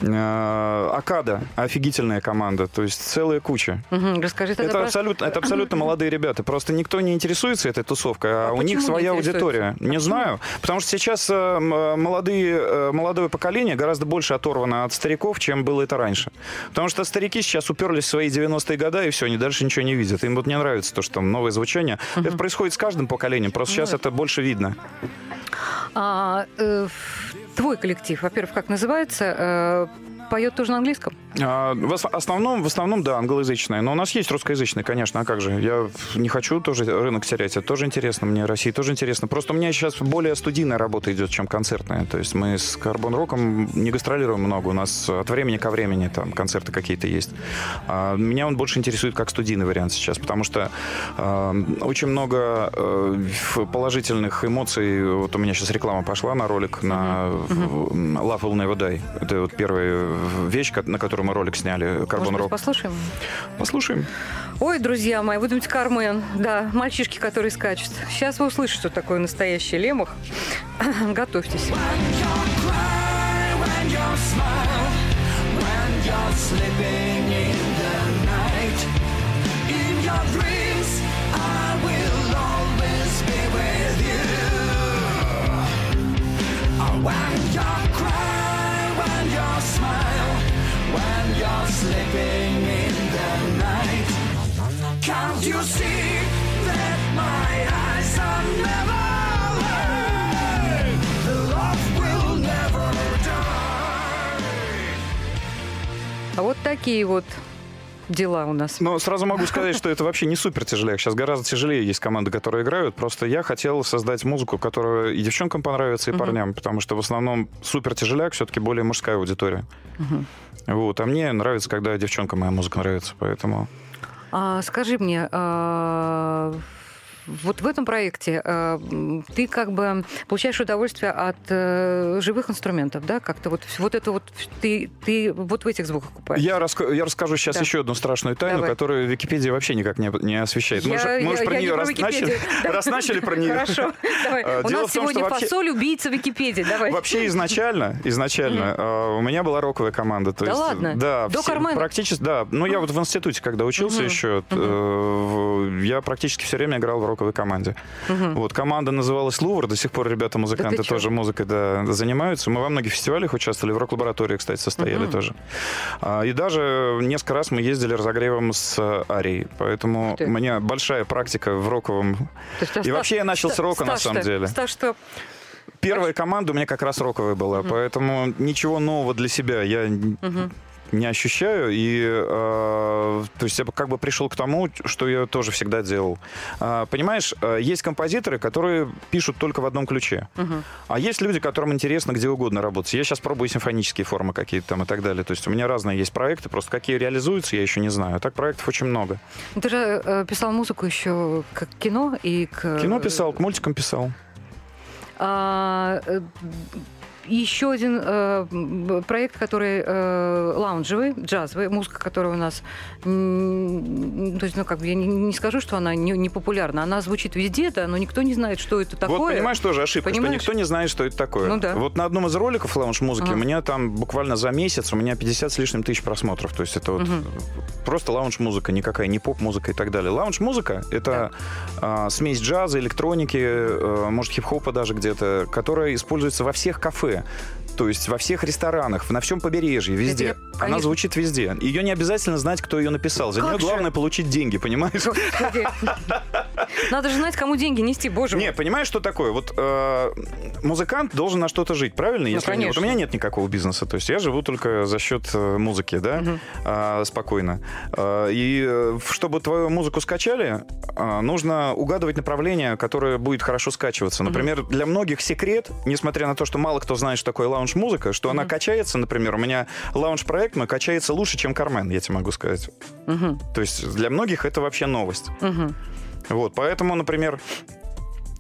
Э, Акада, офигительная команда, то есть целая куча. Мгм, Расскажи Это про- абсолютно, это абсолютно молодые ребята. Просто никто не интересуется этой тусовкой, а, А у них своя аудитория. Не знаю. Потому что сейчас э, молодые, э, молодое поколение гораздо больше оторвано от стариков, чем было это раньше. Потому что старики сейчас уперлись в свои 90-е годы, и все, они дальше ничего не видят. Им вот не нравится то, что там новое звучание. Это происходит с каждым поколением, просто сейчас это больше видно. А, э, твой коллектив, во-первых, как называется? Э, поет тоже на английском? А, В ос- основном, в основном, да, англоязычные. Но у нас есть русскоязычные, конечно, а как же? Я не хочу тоже рынок терять. Это тоже интересно мне, России тоже интересно. Просто у меня сейчас более студийная работа идет, чем концертная. То есть мы с Карбон Роком не гастролируем много. У нас от времени ко времени там концерты какие-то есть. А меня он больше интересует как студийный вариант сейчас, потому что э, очень много э, положительных эмоций. Вот у меня сейчас реклама пошла на ролик на в- Love Will Never Die. Это вот первая вещь, на которую мы ролик сняли. Карбон Рок. послушаем? Послушаем. Ой, друзья мои, вы думаете, Кармен, да, мальчишки, которые скачут. Сейчас вы услышите, что такое настоящий лемух. Готовьтесь. Can't you see that my eyes are never lie? The love will never die. А вот такие вот дела у нас. Но сразу могу сказать, что это вообще не супер тяжеляк. Сейчас гораздо тяжелее есть команды, которые играют. Просто я хотел создать музыку, которая и девчонкам понравится, и парням. Потому что в основном супер тяжеляк все-таки более мужская аудитория. Вот. А мне нравится, когда девчонкам моя музыка нравится. Поэтому... А, скажи мне, а, вот в этом проекте м, ты как бы получаешь удовольствие от э, живых инструментов, да? Как-то вот, вот это вот ты, ты вот в этих звуках купаешь. Я, раска- я расскажу сейчас Да. еще одну страшную тайну, Давай. которую Википедия вообще никак не, не освещает. мы Я- мы же про я не нее про раз, начали, Да. раз начали про нее. Хорошо, давай. А, У нас том, сегодня вообще- фасоль убийца Википедии, давай. Вообще изначально, изначально э, у меня была роковая команда. То Да есть, ладно? Да, До Кармена? практически, да. Ну, я вот в институте, когда учился еще, э, я практически все время играл в роковой команде. Вот, команда называлась Лувр, до сих пор ребята музыканты Да тоже музыкой да, занимаются. Мы во многих фестивалях участвовали, в рок-лаборатории, кстати, состояли тоже. А, И даже несколько раз мы ездили разогревом с э, Арией, поэтому у меня большая практика в роковом. Есть, И ста- вообще я начал с рока, на самом деле. Стаж-то Первая команда у меня как раз роковая была, поэтому ничего нового для себя я н- не ощущаю. И э, то есть я как бы пришел к тому, что я тоже всегда делал. А, понимаешь, э, есть композиторы, которые пишут только в одном ключе. А есть люди, которым интересно где угодно работать. Я сейчас пробую симфонические формы какие-то там и так далее. То есть у меня разные есть проекты, просто какие реализуются, я еще не знаю. А так проектов очень много. Ты же э, писал музыку еще к кино и к... Кино писал, к мультикам писал. А, э, еще один э, проект, который э, лаунжевый, джазовый, музыка, которая у нас, то есть, ну, как бы я не, не скажу, что она не, не популярна, она звучит везде, да, но никто не знает, что это такое. Вот понимаешь, тоже ошибка, Понимаешь? что никто не знает, что это такое. Ну да. Вот на одном из роликов лаунж-музыки Ага. у меня там буквально за месяц у меня 50 с лишним тысяч просмотров. То есть это вот просто лаунж-музыка, никакая не поп-музыка и так далее. Лаунж-музыка — это а, смесь джаза, электроники, э, может, хип-хопа даже где-то, которая используется во всех кафе. 对。То есть во всех ресторанах, на всем побережье, везде. я- Она конечно. звучит везде. Ее не обязательно знать, кто ее написал. За Как нее же? главное получить деньги, понимаешь? Господи. Надо же знать, кому деньги нести, боже мой. Не, понимаешь, что такое? Вот э, музыкант должен на что-то жить, правильно? Если вот Ну, конечно. у меня нет никакого бизнеса, то есть я живу только за счет э, музыки, да, А, спокойно. А, и э, чтобы твою музыку скачали, нужно угадывать направление, которое будет хорошо скачиваться. Например, для многих секрет, несмотря на то, что мало кто знает, что такое лаунж-музыка, что она качается, например, у меня лаунж-проект мой качается лучше, чем Кармен, я тебе могу сказать. Мгм, То есть для многих это вообще новость. мгм. Вот, поэтому, например,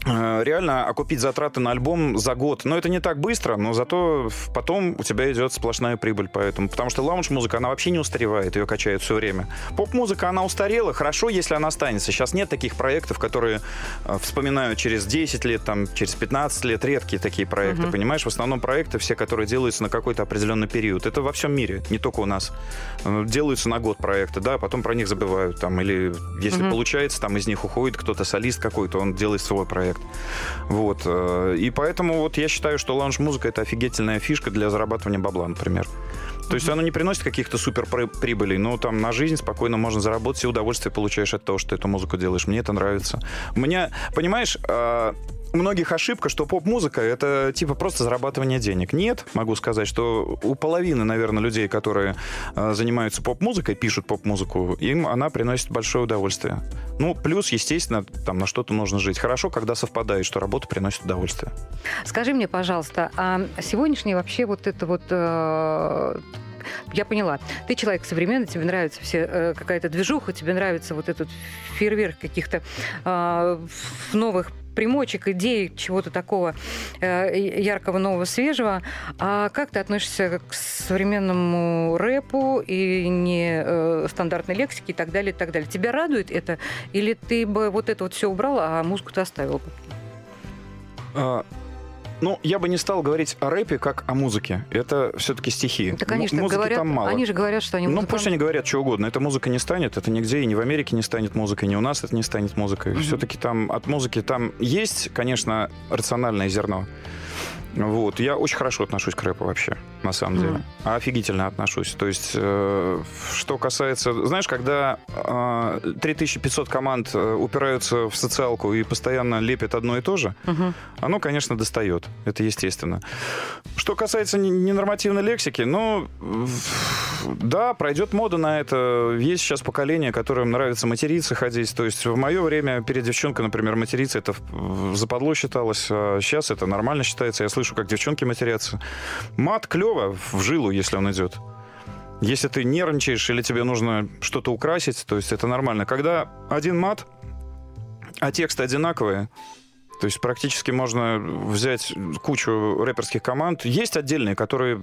реально окупить затраты на альбом за год. Но это не так быстро, но зато потом у тебя идет сплошная прибыль поэтому. Потому что лаунж-музыка, она вообще не устаревает, ее качают все время. Поп-музыка, она устарела, хорошо, если она останется. Сейчас нет таких проектов, которые э, вспоминают через 10 лет, там, через 15 лет, редкие такие проекты, понимаешь? В основном проекты все, которые делаются на какой-то определенный период. Это во всем мире, не только у нас. Э, Делаются на год проекты, да, потом про них забывают. Там, или если получается, там из них уходит кто-то, солист какой-то, он делает свой проект. Вот. э, И поэтому вот я считаю, что лаунж-музыка это офигительная фишка для зарабатывания бабла, например. То есть она не приносит каких-то супер при- прибылей, но там на жизнь спокойно можно заработать и удовольствие получаешь от того, что эту музыку делаешь. Мне это нравится. У меня, понимаешь, э, у многих ошибка, что поп-музыка это типа просто зарабатывание денег. Нет, могу сказать, что у половины, наверное, людей, которые э, занимаются поп-музыкой, пишут поп-музыку, им она приносит большое удовольствие. Ну, плюс, естественно, там на что-то нужно жить. Хорошо, когда совпадает, что работа приносит удовольствие. Скажи мне, пожалуйста, а сегодняшний вообще вот это вот э, я поняла. Ты человек современный, тебе нравится все э, какая-то движуха, тебе нравится вот этот фейерверк каких-то э, новых примочек, идей, чего-то такого э, яркого, нового, свежего. А как ты относишься к современному рэпу и не э, стандартной лексике и так далее, и так далее? Тебя радует это? Или ты бы вот это вот все убрал, а музыку ты оставил бы? Ну, я бы не стал говорить о рэпе как о музыке. Это все-таки стихи. М- так Музыки говорят. там мало. Они же говорят, что они Ну, музыканты. пусть они говорят что угодно. Это музыка не станет, это нигде и не в Америке не станет музыкой, ни у нас это не станет музыкой. Мгм. Все-таки там от музыки там есть, конечно, рациональное зерно. Вот. Я очень хорошо отношусь к рэпу вообще, на самом Мгм. деле. Офигительно отношусь. То есть, э, что касается... Знаешь, когда э, 3500 команд э, упираются в социалку и постоянно лепят одно и то же, Мгм. оно, конечно, достает. Это естественно. Что касается ненормативной лексики, ну, да, пройдет мода на это. Есть сейчас поколение, которым нравится материться, ходить. То есть в мое время перед девчонкой, например, материться, это западло считалось. А сейчас это нормально считается. Я слышу, как девчонки матерятся. Мат клево в жилу, если он идет. Если ты нервничаешь или тебе нужно что-то украсить, то есть это нормально. Когда один мат, а тексты одинаковые, то есть практически можно взять кучу рэперских команд. Есть отдельные, которые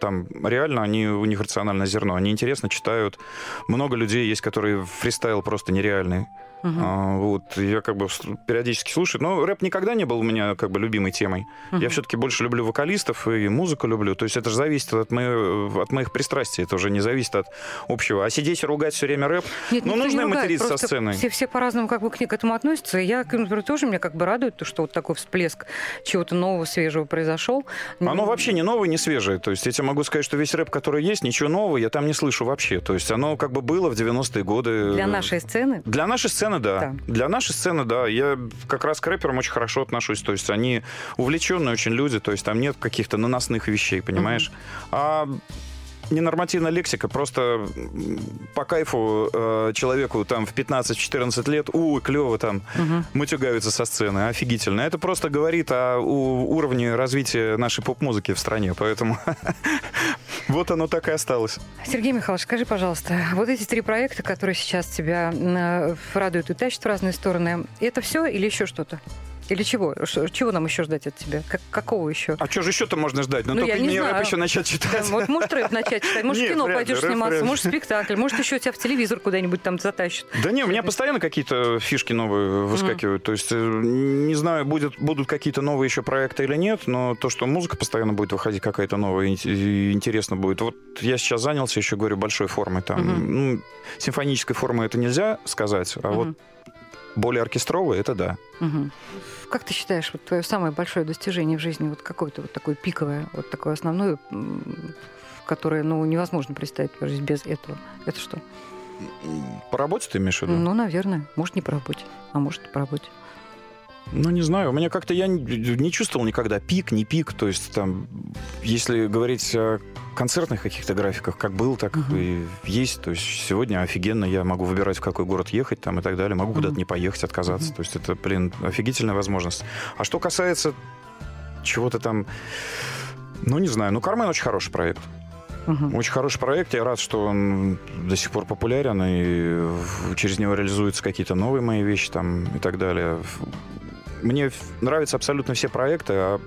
там реально, они, у них рациональное зерно. Они интересно читают. Много людей есть, которые фристайл просто нереальный. А, вот, я как бы периодически слушаю. Но рэп никогда не был у меня как бы любимой темой. Я Мгм. все-таки больше люблю вокалистов и музыку люблю. То есть это же зависит от, моего- от моих пристрастий. Это уже не зависит от общего. А сидеть и ругать все время рэп, Нет, ну, нужно не ругает, материться со сцены. Все, все по-разному как бы к, к этому относятся. И я, например, тоже меня как бы радует, то, что вот такой всплеск чего-то нового, свежего произошел. Оно вообще не новое, не свежее. То есть я тебе могу сказать, что весь рэп, который есть, ничего нового я там не слышу вообще. То есть оно как бы было в 90-е годы. Для нашей сцены. Для нашей сцены, да. Да. Для нашей сцены, да. Я как раз к рэперам очень хорошо отношусь. То есть они увлеченные очень люди. То есть там нет каких-то наносных вещей, понимаешь? А ненормативная лексика, просто по кайфу э, человеку там в 15-14 лет, у, клево там, Мгм. мутюгаются со сцены, офигительно. Это просто говорит о у- уровне развития нашей поп-музыки в стране, поэтому вот оно так и осталось. Сергей Михайлович, скажи, пожалуйста, вот эти три проекта, которые сейчас тебя э, радуют и тащат в разные стороны, это все или еще что-то? Или чего? Ш- Чего нам еще ждать от тебя? Как- какого еще? А что же еще-то можно ждать? Ну, Ну, только я не мне знаю. рэп еще начать читать. Вот может рэп начать читать, может в кино вряд пойдешь рэп сниматься, может спектакль, может еще тебя в телевизор куда-нибудь там затащат. Да не, у меня постоянно какие-то фишки новые выскакивают. То есть, э, не знаю, будет, будут какие-то новые еще проекты или нет, но то, что музыка постоянно будет выходить какая-то новая, и интересно будет. Вот я сейчас занялся, еще говорю, большой формой. Там, ну, симфонической формы это нельзя сказать, а вот. Более оркестровой это да. Мгм. Как ты считаешь, вот твое самое большое достижение в жизни, вот какое-то вот такое пиковое, вот такое основное, которое, ну, невозможно представить твою жизнь без этого? Это что? По работе ты имеешь в виду? Ну, наверное. Может, не по работе, а может, по работе. Ну, не знаю. У меня как-то я не, чувствовал никогда пик, не пик. То есть, там, если говорить о концертных каких-то графиках, как был, так Мгм. и есть. То есть, сегодня офигенно я могу выбирать, в какой город ехать там и так далее. Могу куда-то Мгм. не поехать, отказаться. Мгм. То есть, это, блин, офигительная возможность. А что касается чего-то там... Ну, не знаю. Ну, Кармен очень хороший проект. Мгм. Очень хороший проект. Я рад, что он до сих пор популярен, и через него реализуются какие-то новые мои вещи там и так далее. Мне нравятся абсолютно все проекты, а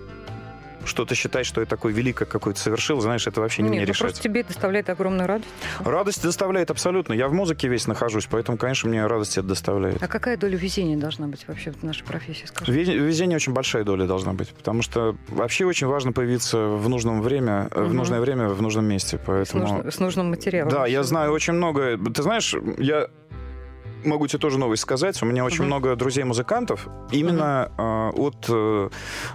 что-то считать, что я такой великое какое-то совершил, знаешь, это вообще не Нет, мне ну, решать. просто тебе доставляет огромную радость. Радость доставляет абсолютно. Я в музыке весь нахожусь, поэтому, конечно, мне радость это доставляет. А какая доля везения должна быть вообще в нашей профессии, скажи? Вез- Везение очень большая доля должна быть, потому что вообще очень важно появиться в нужном время, э, в нужное время, в нужном месте. С, Поэтому... нужно- с нужным материалом. Да, я знаю очень много. Ты знаешь, я могу тебе тоже новость сказать. У меня очень Мгм. много друзей-музыкантов. Именно э, от э,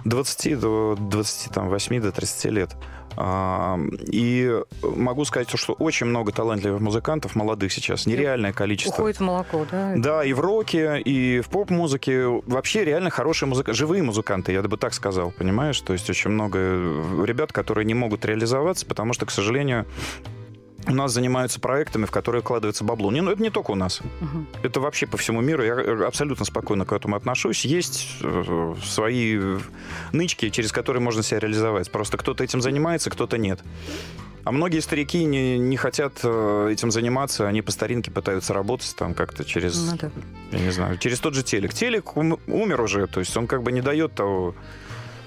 20 до 28 до 30 лет. А, И могу сказать, что очень много талантливых музыкантов, молодых сейчас. Нереальное количество. Уходит в молоко, да? Да, и в роке, и в поп-музыке. Вообще реально хорошие музыка, живые музыканты, я бы так сказал, понимаешь? То есть очень много э, ребят, которые не могут реализоваться, потому что, к сожалению, у нас занимаются проектами, в которые вкладывается бабло. Не, ну, это не только у нас. Мгм. Это вообще по всему миру. Я э, абсолютно спокойно к этому отношусь. Есть э, свои нычки, через которые можно себя реализовать. Просто кто-то этим занимается, кто-то нет. А многие старики не, не хотят э, этим заниматься, они по старинке пытаются работать там как-то через, Ну да. я не знаю, через тот же телек. Телек ум- умер уже, то есть он как бы не дает того...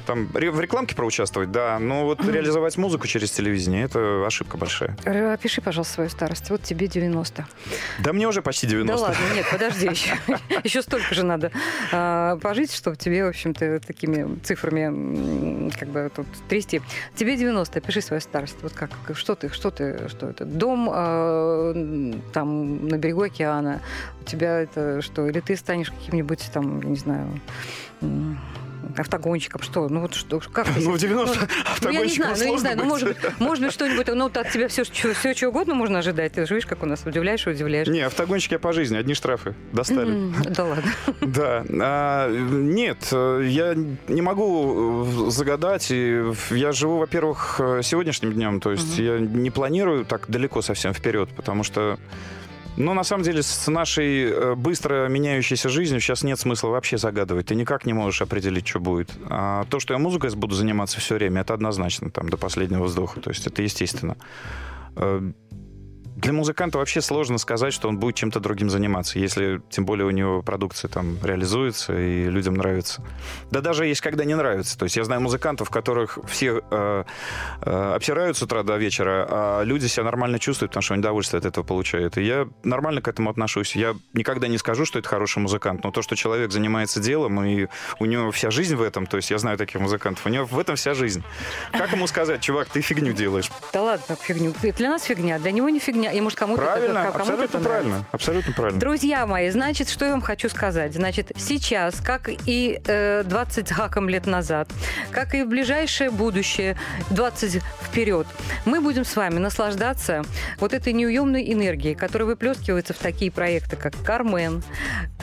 Там в рекламке проучаствовать, да, но вот реализовать музыку через телевидение, это ошибка большая. Опиши, пожалуйста, свою старость. Вот тебе 90. Да мне уже почти 90. Да ладно, нет, подожди, еще, еще столько же надо а, пожить, чтобы тебе, в общем-то, такими цифрами как бы тут трясти. Тебе 90, пиши свою старость. Вот как, что ты, что ты, что это? Дом а, там на берегу океана. У тебя это что? Или ты станешь каким-нибудь там, я не знаю, автогонщиком, что? Ну вот что, как Ну, в 90 ну, я не знаю, автогонщиком ну, я не знаю, ну, может быть, может быть, что-нибудь, ну, вот от тебя все, все, что угодно можно ожидать. Ты же видишь, как у нас удивляешь и удивляешь. Не, автогонщики по жизни, одни штрафы. Достали. Да ладно. Да. А, нет, я не могу загадать. Я живу, во-первых, сегодняшним днем. То есть я не планирую так далеко совсем вперед, потому что ну, на самом деле, с нашей э, быстро меняющейся жизнью сейчас нет смысла вообще загадывать. Ты никак не можешь определить, что будет. А то, что я музыкой буду заниматься все время, это однозначно, там, до последнего вздоха. То есть это естественно. Для музыканта вообще сложно сказать, что он будет чем-то другим заниматься, если тем более у него продукция там реализуется и людям нравится. Да даже есть когда не нравится. То есть я знаю музыкантов, которых все э, э, обсирают с утра до вечера, а люди себя нормально чувствуют, потому что они удовольствие от этого получают. И я нормально к этому отношусь. Я никогда не скажу, что это хороший музыкант, но то, что человек занимается делом, и у него вся жизнь в этом, то есть я знаю таких музыкантов, у него в этом вся жизнь. Как ему сказать, чувак, ты фигню делаешь? Да ладно, фигню. Для нас фигня, для него не фигня. И может кому-то Правильно, кому-то абсолютно нравится. правильно. Абсолютно правильно. Друзья мои, значит, что я вам хочу сказать? Значит, сейчас, как и э, 20 с гаком лет назад, как и в ближайшее будущее, 20 вперед, мы будем с вами наслаждаться вот этой неуемной энергией, которая выплескивается в такие проекты, как «Кар-Мэн»,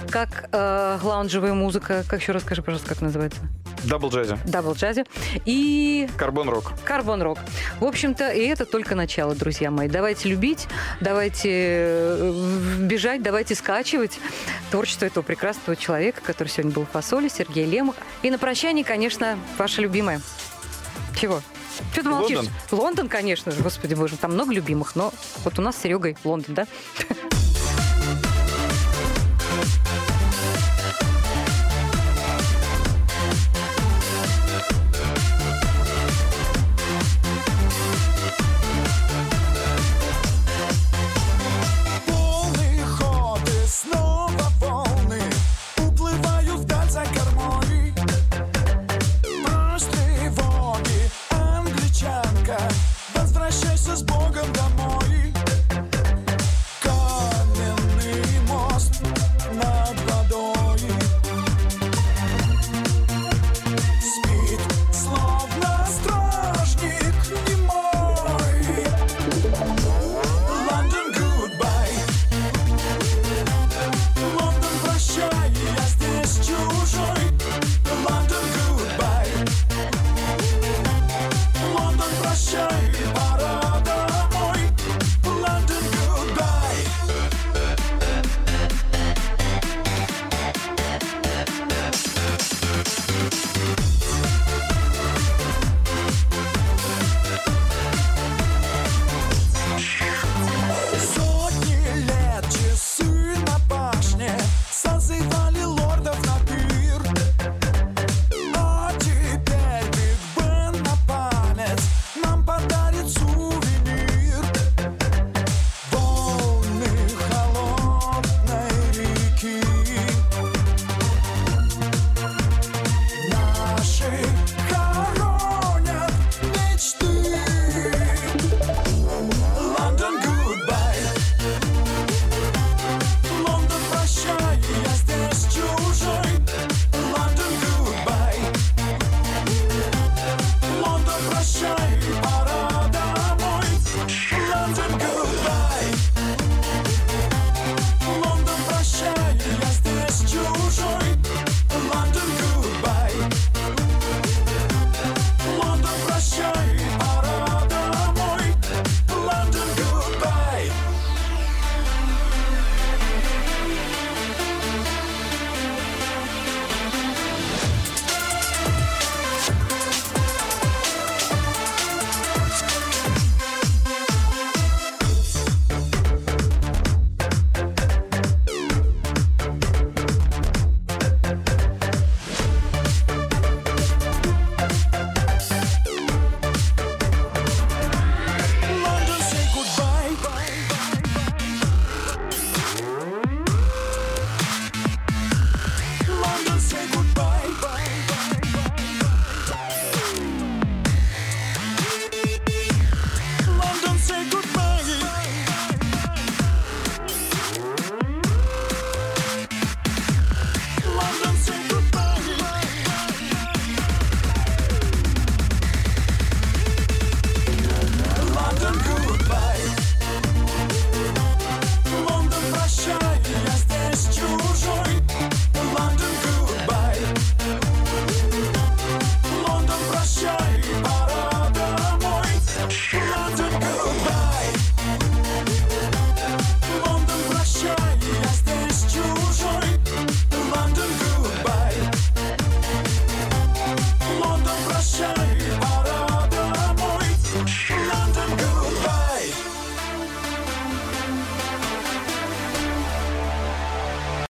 как э, лаунжевая музыка, как еще расскажи, пожалуйста, как называется? Double Jazzy. Double Jazzy. И Carbon Rock. Carbon Rock. В общем-то, и это только начало, друзья мои. Давайте любить, давайте э, бежать, давайте скачивать творчество этого прекрасного человека, который сегодня был в фасоле, Сергей Лемах. И на прощание, конечно, ваша любимая. Чего? Что ты молчишь? Лондон. Лондон, конечно же, господи боже, там много любимых, но вот у нас с Серегой Лондон, да?